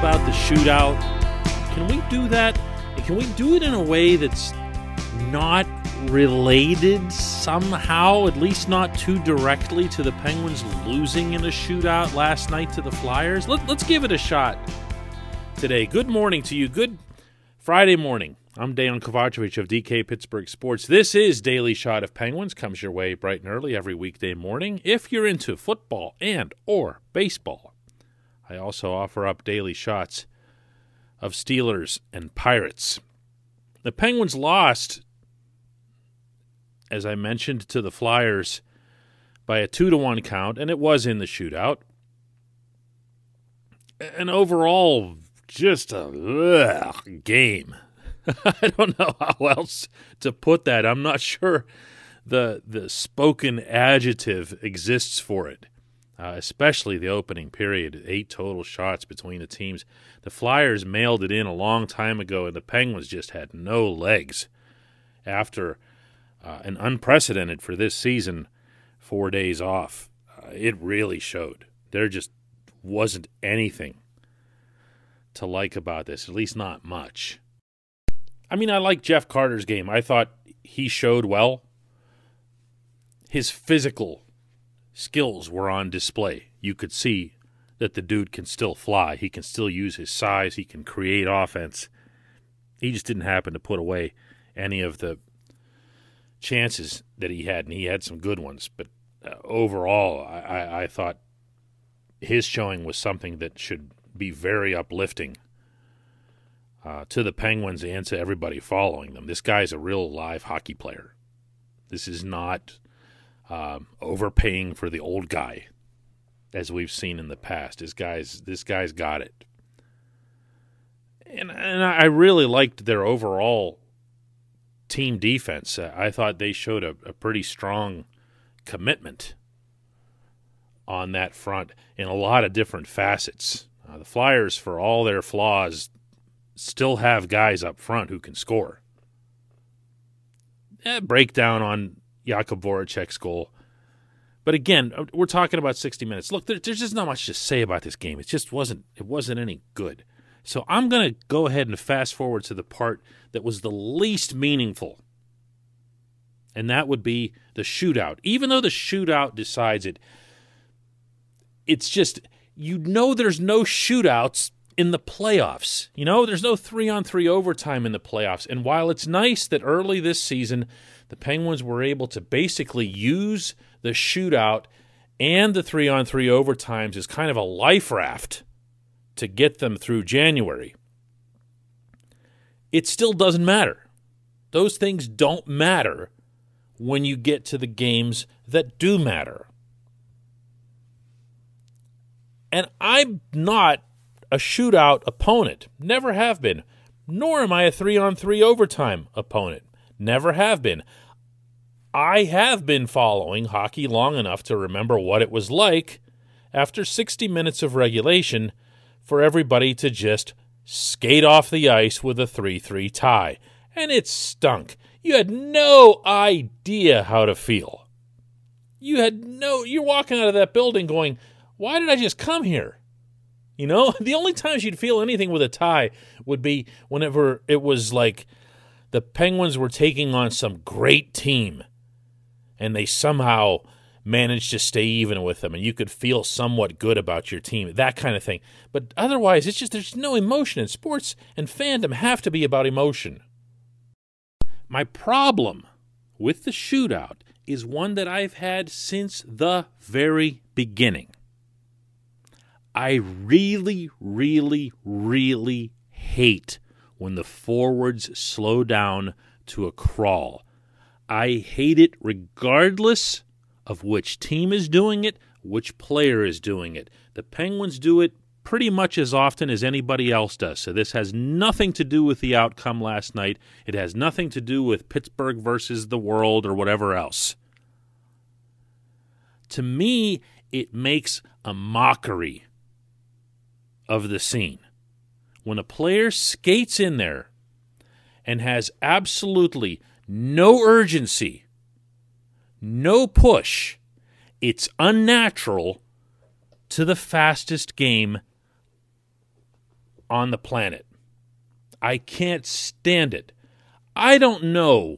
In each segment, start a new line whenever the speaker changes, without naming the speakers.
About the shootout? Can we do that? Can we do it in a way that's not related somehow, at least not too directly, to the Penguins losing in a shootout last night to the Flyers? Let, let's give it a shot today. Good morning to you. Good Friday morning. I'm Dejan Kovacevic of DK Pittsburgh Sports. This is Daily Shot of Penguins. Comes your way bright and early every weekday morning. If you're into football and or baseball, I also offer up daily shots of Steelers and Pirates. The Penguins lost, as I mentioned, to the Flyers by a two to one count, and it was in the shootout. And overall, just a ugh, game. I don't know how else to put that. I'm not sure the the spoken adjective exists for it uh, especially the opening period. Eight total shots between the teams. The Flyers mailed it in a long time ago, and the Penguins just had no legs after uh, an unprecedented for this season four days off. Uh, it really showed. There just wasn't anything to like about this, at least not much. I mean, I like Jeff Carter's game. I thought he showed well. His physical skills were on display. You could see that the dude can still fly. He can still use his size. He can create offense. He just didn't happen to put away any of the chances that he had, and he had some good ones. But uh, overall, I, I, I thought his showing was something that should be very uplifting uh, to the Penguins and to everybody following them. This guy's a real live hockey player. This is not um, overpaying for the old guy, as we've seen in the past. This guy's this guy's got it, and and I really liked their overall team defense. Uh, I thought they showed a, a pretty strong commitment on that front in a lot of different facets. Uh, the Flyers, for all their flaws, still have guys up front who can score. Eh, breakdown on Jakub Voracek's goal. But again, uh, we're talking about 60 minutes. Look, there, there's just not much to say about this game. It just wasn't it wasn't any good. So I'm going to go ahead and fast forward to the part that was the least meaningful. And that would be the shootout. Even though the shootout decides it, it's just you know there's no shootouts in the playoffs. You know, there's no 3 on 3 overtime in the playoffs. And while it's nice that early this season the Penguins were able to basically use the shootout and the three on three overtimes as kind of a life raft to get them through January. It still doesn't matter. Those things don't matter when you get to the games that do matter. And I'm not a shootout opponent, never have been, nor am I a three on three overtime opponent. Never have been. I have been following hockey long enough to remember what it was like after 60 minutes of regulation for everybody to just skate off the ice with a 3 3 tie. And it stunk. You had no idea how to feel. You had no, you're walking out of that building going, why did I just come here? You know, the only times you'd feel anything with a tie would be whenever it was like the Penguins were taking on some great team and they somehow managed to stay even with them and you could feel somewhat good about your team, that kind of thing. But otherwise, it's just there's no emotion in sports and fandom have to be about emotion. My problem with the shootout is one that I've had since the very beginning. I really, really, really hate when the forwards slow down to a crawl. I hate it regardless of which team is doing it, which player is doing it. The Penguins do it pretty much as often as anybody else does. So this has nothing to do with the outcome last night. It has nothing to do with Pittsburgh versus the world or whatever else. To me, it makes a mockery of the scene. When a player skates in there and has absolutely no urgency, no push, it's unnatural to the fastest game on the planet. I can't stand it. I don't know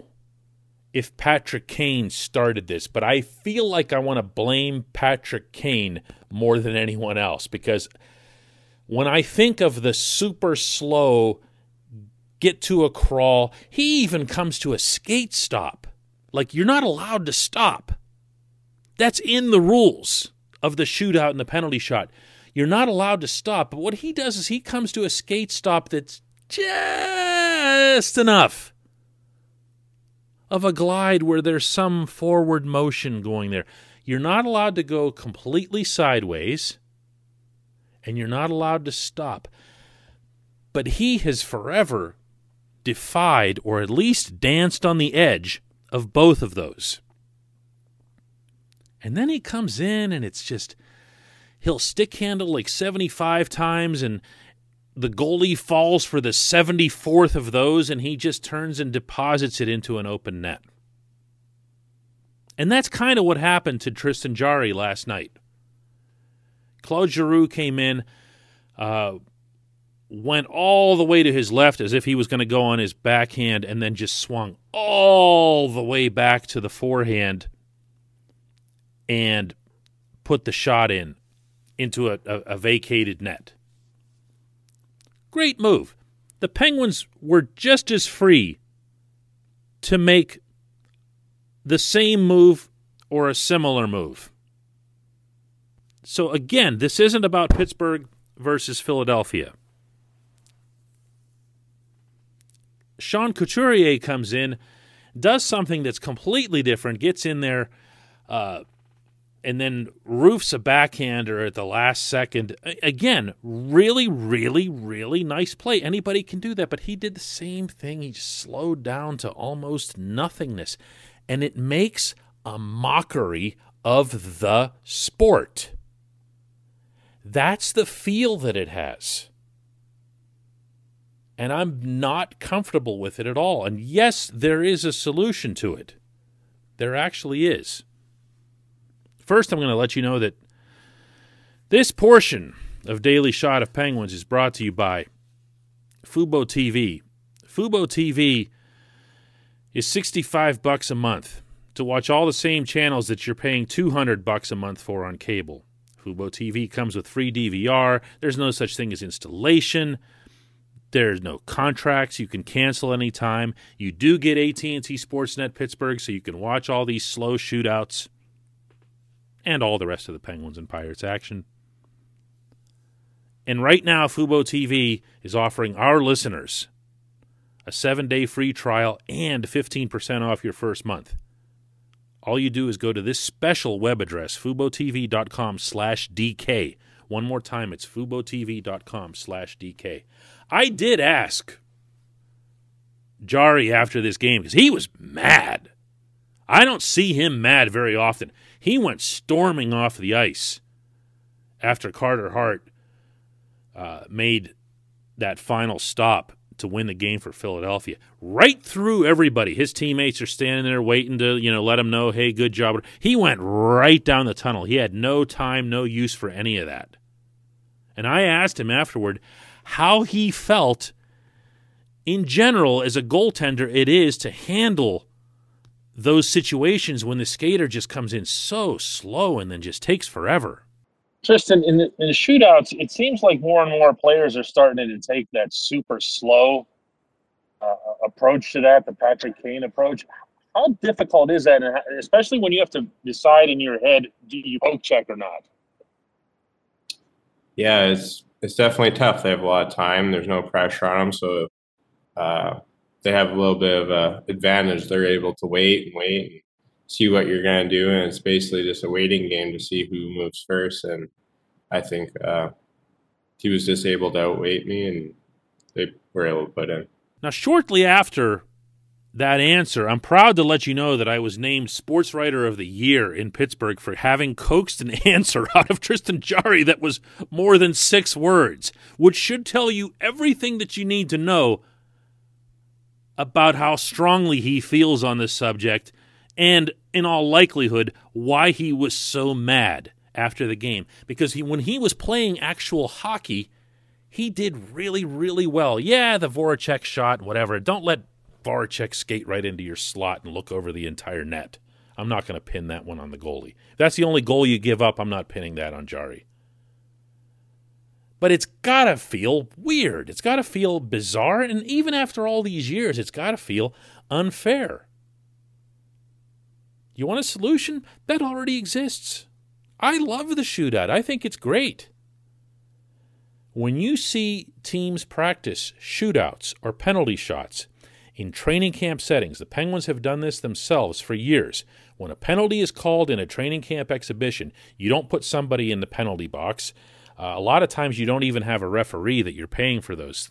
if Patrick Kane started this, but I feel like I want to blame Patrick Kane more than anyone else because when I think of the super slow get to a crawl, he even comes to a skate stop. Like you're not allowed to stop. That's in the rules of the shootout and the penalty shot. You're not allowed to stop. But what he does is he comes to a skate stop that's just enough of a glide where there's some forward motion going there. You're not allowed to go completely sideways, and you're not allowed to stop. But he has forever defied, or at least danced on the edge, of both of those. And then he comes in, and it's just he'll stick handle like 75 times and the goalie falls for the 74th of those and he just turns and deposits it into an open net. And that's kind of what happened to Tristan Jarry last night. Claude Giroux came in, uh, went all the way to his left as if he was going to go on his backhand, and then just swung all the way back to the forehand and put the shot in into a, a, a vacated net. Great move. The Penguins were just as free to make the same move or a similar move. So, again, this isn't about Pittsburgh versus Philadelphia. Sean Couturier comes in, does something that's completely different, gets in there, uh, and then roofs a backhander at the last second. Again, really, really, really nice play. Anybody can do that, but he did the same thing. He slowed down to almost nothingness. And it makes a mockery of the sport. That's the feel that it has. And I'm not comfortable with it at all. And yes, there is a solution to it. There actually is. First, I'm going to let you know that this portion of Daily Shot of Penguins is brought to you by Fubo TV. Fubo TV is 65 bucks a month to watch all the same channels that you're paying 200 bucks a month for on cable. Fubo TV comes with free DVR. There's no such thing as installation. There's no contracts. You can cancel anytime. You do get AT&T Sportsnet Pittsburgh, so you can watch all these slow shootouts and all the rest of the Penguins and Pirates action. And right now, Fubo TV is offering our listeners a seven day free trial and 15% off your first month. All you do is go to this special web address, FuboTV.com slash DK. One more time, it's FuboTV.com slash DK. I did ask Jarry after this game because he was mad. I don't see him mad very often. He went storming off the ice after Carter Hart uh, made that final stop to win the game for Philadelphia. Right through everybody. His teammates are standing there waiting to, you know, let him know, hey, good job. He went right down the tunnel. He had no time, no use for any of that. And I asked him afterward how he felt in general as a goaltender it is to handle those situations when the skater just comes in so slow and then just takes forever.
Tristan, in the, in the shootouts, it seems like more and more players are starting to take that super slow uh, approach to that, the Patrick Kane approach. How difficult is that, and especially when you have to decide in your head, do you poke check or not?
Yeah, it's it's definitely tough. They have a lot of time. There's no pressure on them, so uh, they have a little bit of a advantage. They're able to wait and wait and see what you're going to do, and it's basically just a waiting game to see who moves first. And I think uh, he was just able to outweight me, and they were able to put in.
Now, shortly after that answer, I'm proud to let you know that I was named Sports Writer of the Year in Pittsburgh for having coaxed an answer out of Tristan Jarry that was more than six words, which should tell you everything that you need to know about how strongly he feels on this subject and, in all likelihood, why he was so mad after the game. Because he, when he was playing actual hockey, he did really, really well. Yeah, the Voracek shot, whatever. Don't let Voracek skate right into your slot and look over the entire net. I'm not going to pin that one on the goalie. If that's the only goal you give up. I'm not pinning that on Jarry. But it's got to feel weird. It's got to feel bizarre. And even after all these years, it's got to feel unfair. You want a solution? That already exists. I love the shootout. I think it's great. When you see teams practice shootouts or penalty shots in training camp settings, the Penguins have done this themselves for years. When a penalty is called in a training camp exhibition, you don't put somebody in the penalty box. Uh, a lot of times, you don't even have a referee that you're paying for those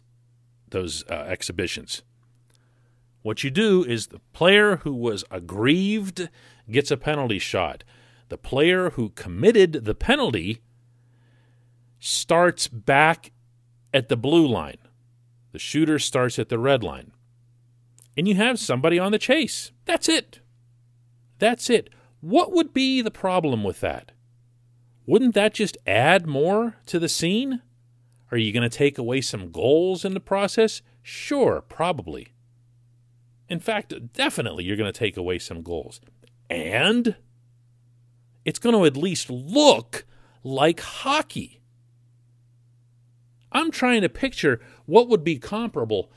those uh, exhibitions. What you do is the player who was aggrieved gets a penalty shot. The player who committed the penalty starts back at the blue line. The shooter starts at the red line. And you have somebody on the chase. That's it. That's it. What would be the problem with that? Wouldn't that just add more to the scene? Are you going to take away some goals in the process? Sure, probably. In fact, definitely you're going to take away some goals. And it's going to at least look like hockey. I'm trying to picture what would be comparable.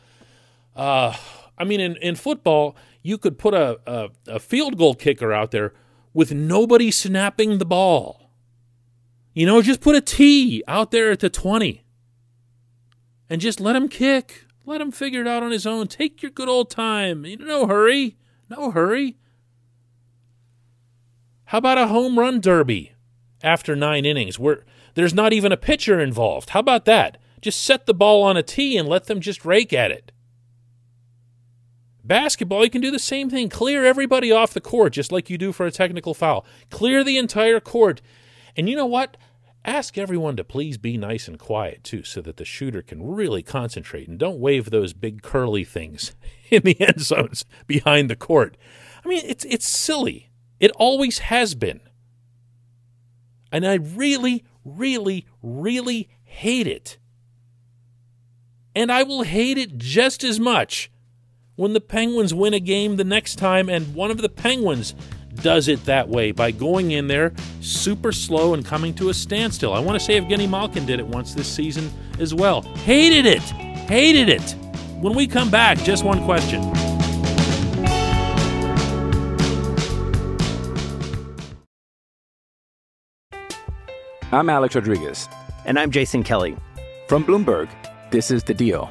Uh, I mean, in, in football, you could put a, a, a field goal kicker out there with nobody snapping the ball. You know, just put a T out there at the 20 and just let him kick. Let him figure it out on his own. Take your good old time. You know, No hurry. No hurry. How about a home run derby after nine innings where there's not even a pitcher involved? How about that? Just set the ball on a tee and let them just rake at it. Basketball, you can do the same thing. Clear everybody off the court just like you do for a technical foul. Clear the entire court and you know what? Ask everyone to please be nice and quiet too, so that the shooter can really concentrate and don't wave those big curly things in the end zones behind the court. I mean, it's it's silly. It always has been. And I really, really, really hate it. And I will hate it just as much when the Penguins win a game the next time and one of the Penguins does it that way by going in there super slow and coming to a standstill. I want to say Evgeny Malkin did it once this season as well. Hated it. Hated it. When we come back, just one question.
I'm Alex Rodriguez.
And I'm Jason Kelly.
From Bloomberg, this is The Deal.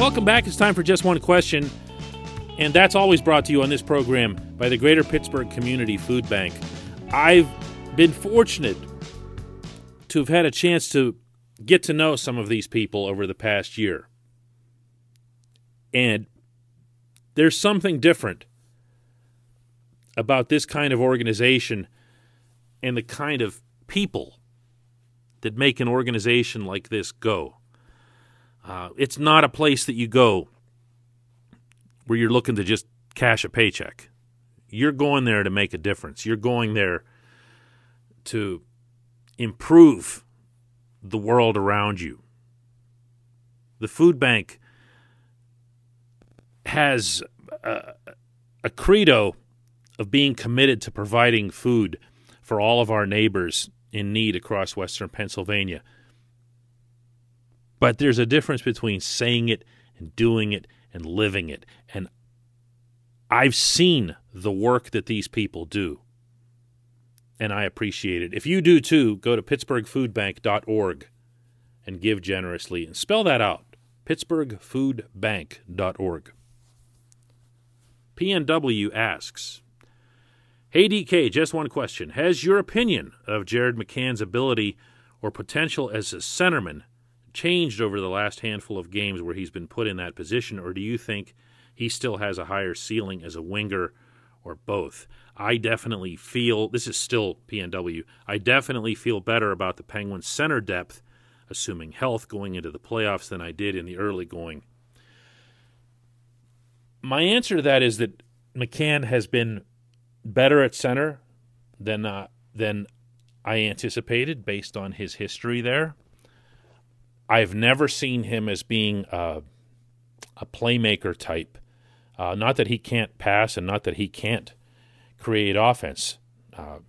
Welcome back. It's time for just one question. And that's always brought to you on this program by the Greater Pittsburgh Community Food Bank. I've been fortunate to have had a chance to get to know some of these people over the past year. And there's something different about this kind of organization and the kind of people that make an organization like this go. Uh, it's not a place that you go where you're looking to just cash a paycheck. You're going there to make a difference. You're going there to improve the world around you. The food bank has a, a credo of being committed to providing food for all of our neighbors in need across western Pennsylvania. But there's a difference between saying it and doing it and living it. And I've seen the work that these people do, and I appreciate it. If you do too, go to pittsburghfoodbank.org and give generously. And spell that out pittsburghfoodbank.org. PNW asks Hey DK, just one question. Has your opinion of Jared McCann's ability or potential as a centerman changed over the last handful of games where he's been put in that position, or do you think he still has a higher ceiling as a winger or both? I definitely feel this is still PNW. I definitely feel better about the Penguins' center depth, assuming health going into the playoffs, than I did in the early going. My answer to that is that McCann has been better at center than uh, than I anticipated based on his history there. I've never seen him as being a, a playmaker type. Uh, not that he can't pass and not that he can't create offense. Uh,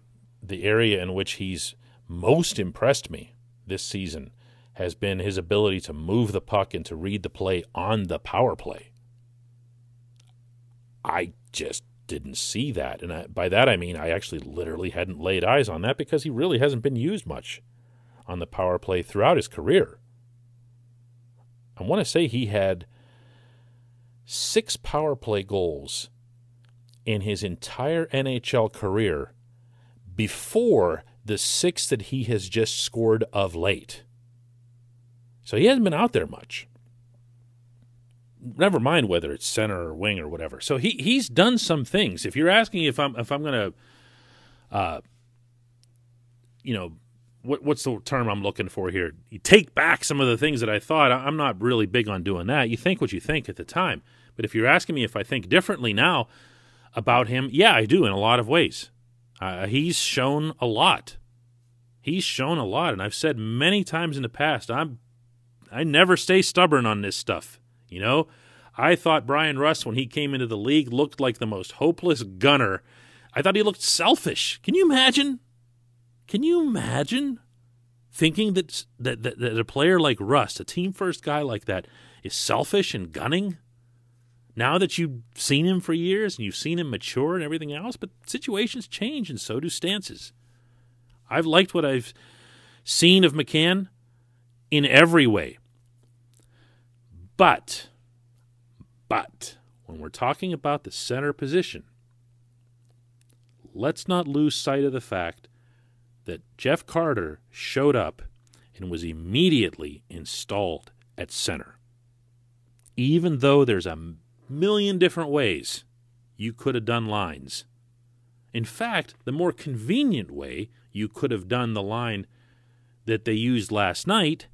the area in which he's most impressed me this season has been his ability to move the puck and to read the play on the power play. I just didn't see that. And I, by that I mean I actually literally hadn't laid eyes on that because he really hasn't been used much on the power play throughout his career. I want to say he had six power play goals in his entire NHL career before the six that he has just scored of late. So he hasn't been out there much. Never mind whether it's center or wing or whatever. So he he's done some things. If you're asking if I'm if I'm gonna, uh, you know, what, what's the term I'm looking for here? You take back some of the things that I thought. I'm not really big on doing that. You think what you think at the time. But if you're asking me if I think differently now about him, yeah, I do in a lot of ways. Uh, he's shown a lot. He's shown a lot, and I've said many times in the past, I'm I never stay stubborn on this stuff. You know, I thought Brian Rust when he came into the league looked like the most hopeless gunner. I thought he looked selfish. Can you imagine? Can you imagine thinking that, that, that, that a player like Rust, a team first guy like that, is selfish and gunning? Now that you've seen him for years and you've seen him mature and everything else, but situations change and so do stances. I've liked what I've seen of McCann in every way. But, but, when we're talking about the center position, let's not lose sight of the fact that Jeff Carter showed up and was immediately installed at center. Even though there's a million different ways you could have done lines. In fact, the more convenient way you could have done the line that they used last night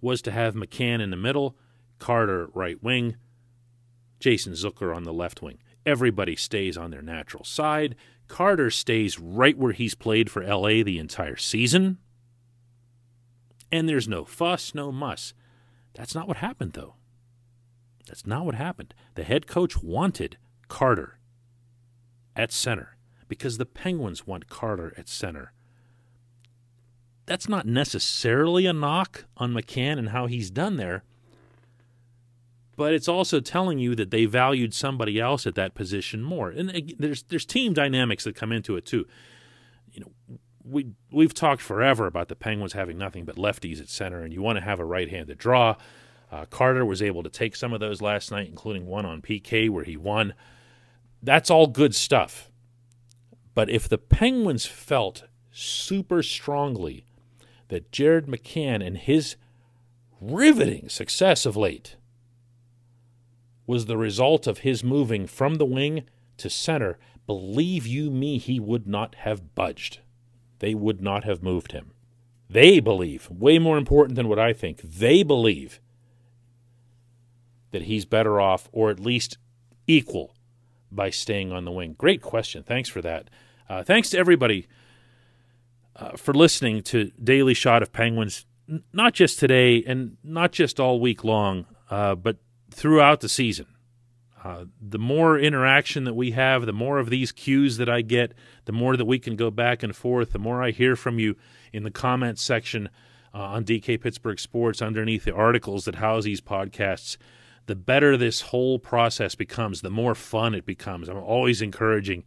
was to have McCann in the middle, Carter right wing, Jason Zucker on the left wing. Everybody stays on their natural side. Carter stays right where he's played for LA the entire season. And there's no fuss, no muss. That's not what happened, though. That's not what happened. The head coach wanted Carter at center because the Penguins want Carter at center. that's not necessarily a knock on McCann and how he's done there, but it's also telling you that they valued somebody else at that position more. And there's there's team dynamics that come into it too. You know, we we've talked forever about the Penguins having nothing but lefties at center, and you want to have a right-handed draw. Uh, Carter was able to take some of those last night, including one on PK where he won. That's all good stuff. But if the Penguins felt super strongly that Jared McCann and his riveting success of late was the result of his moving from the wing to center, believe you me, he would not have budged. They would not have moved him. They believe, way more important than what I think, they believe that he's better off or at least equal by staying on the wing. Great question. Thanks for that. Uh, thanks to everybody uh, for listening to Daily Shot of Penguins, n- not just today and not just all week long, uh, but throughout the season. Uh, the more interaction that we have, the more of these cues that I get, the more that we can go back and forth, the more I hear from you in the comments section uh, on DK Pittsburgh Sports underneath the articles that house these podcasts, the better this whole process becomes, the more fun it becomes. I'm always encouraging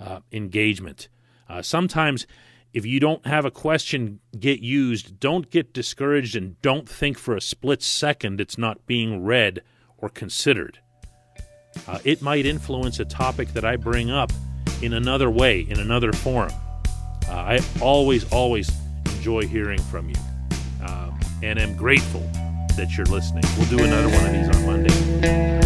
uh, engagement. Uh, sometimes if you don't have a question get used, don't get discouraged and don't think for a split second it's not being read or considered. Uh, it might influence a topic that I bring up in another way, in another forum. Uh, I always, always enjoy hearing from you um, and am grateful that you're listening. We'll do another one of these on Monday.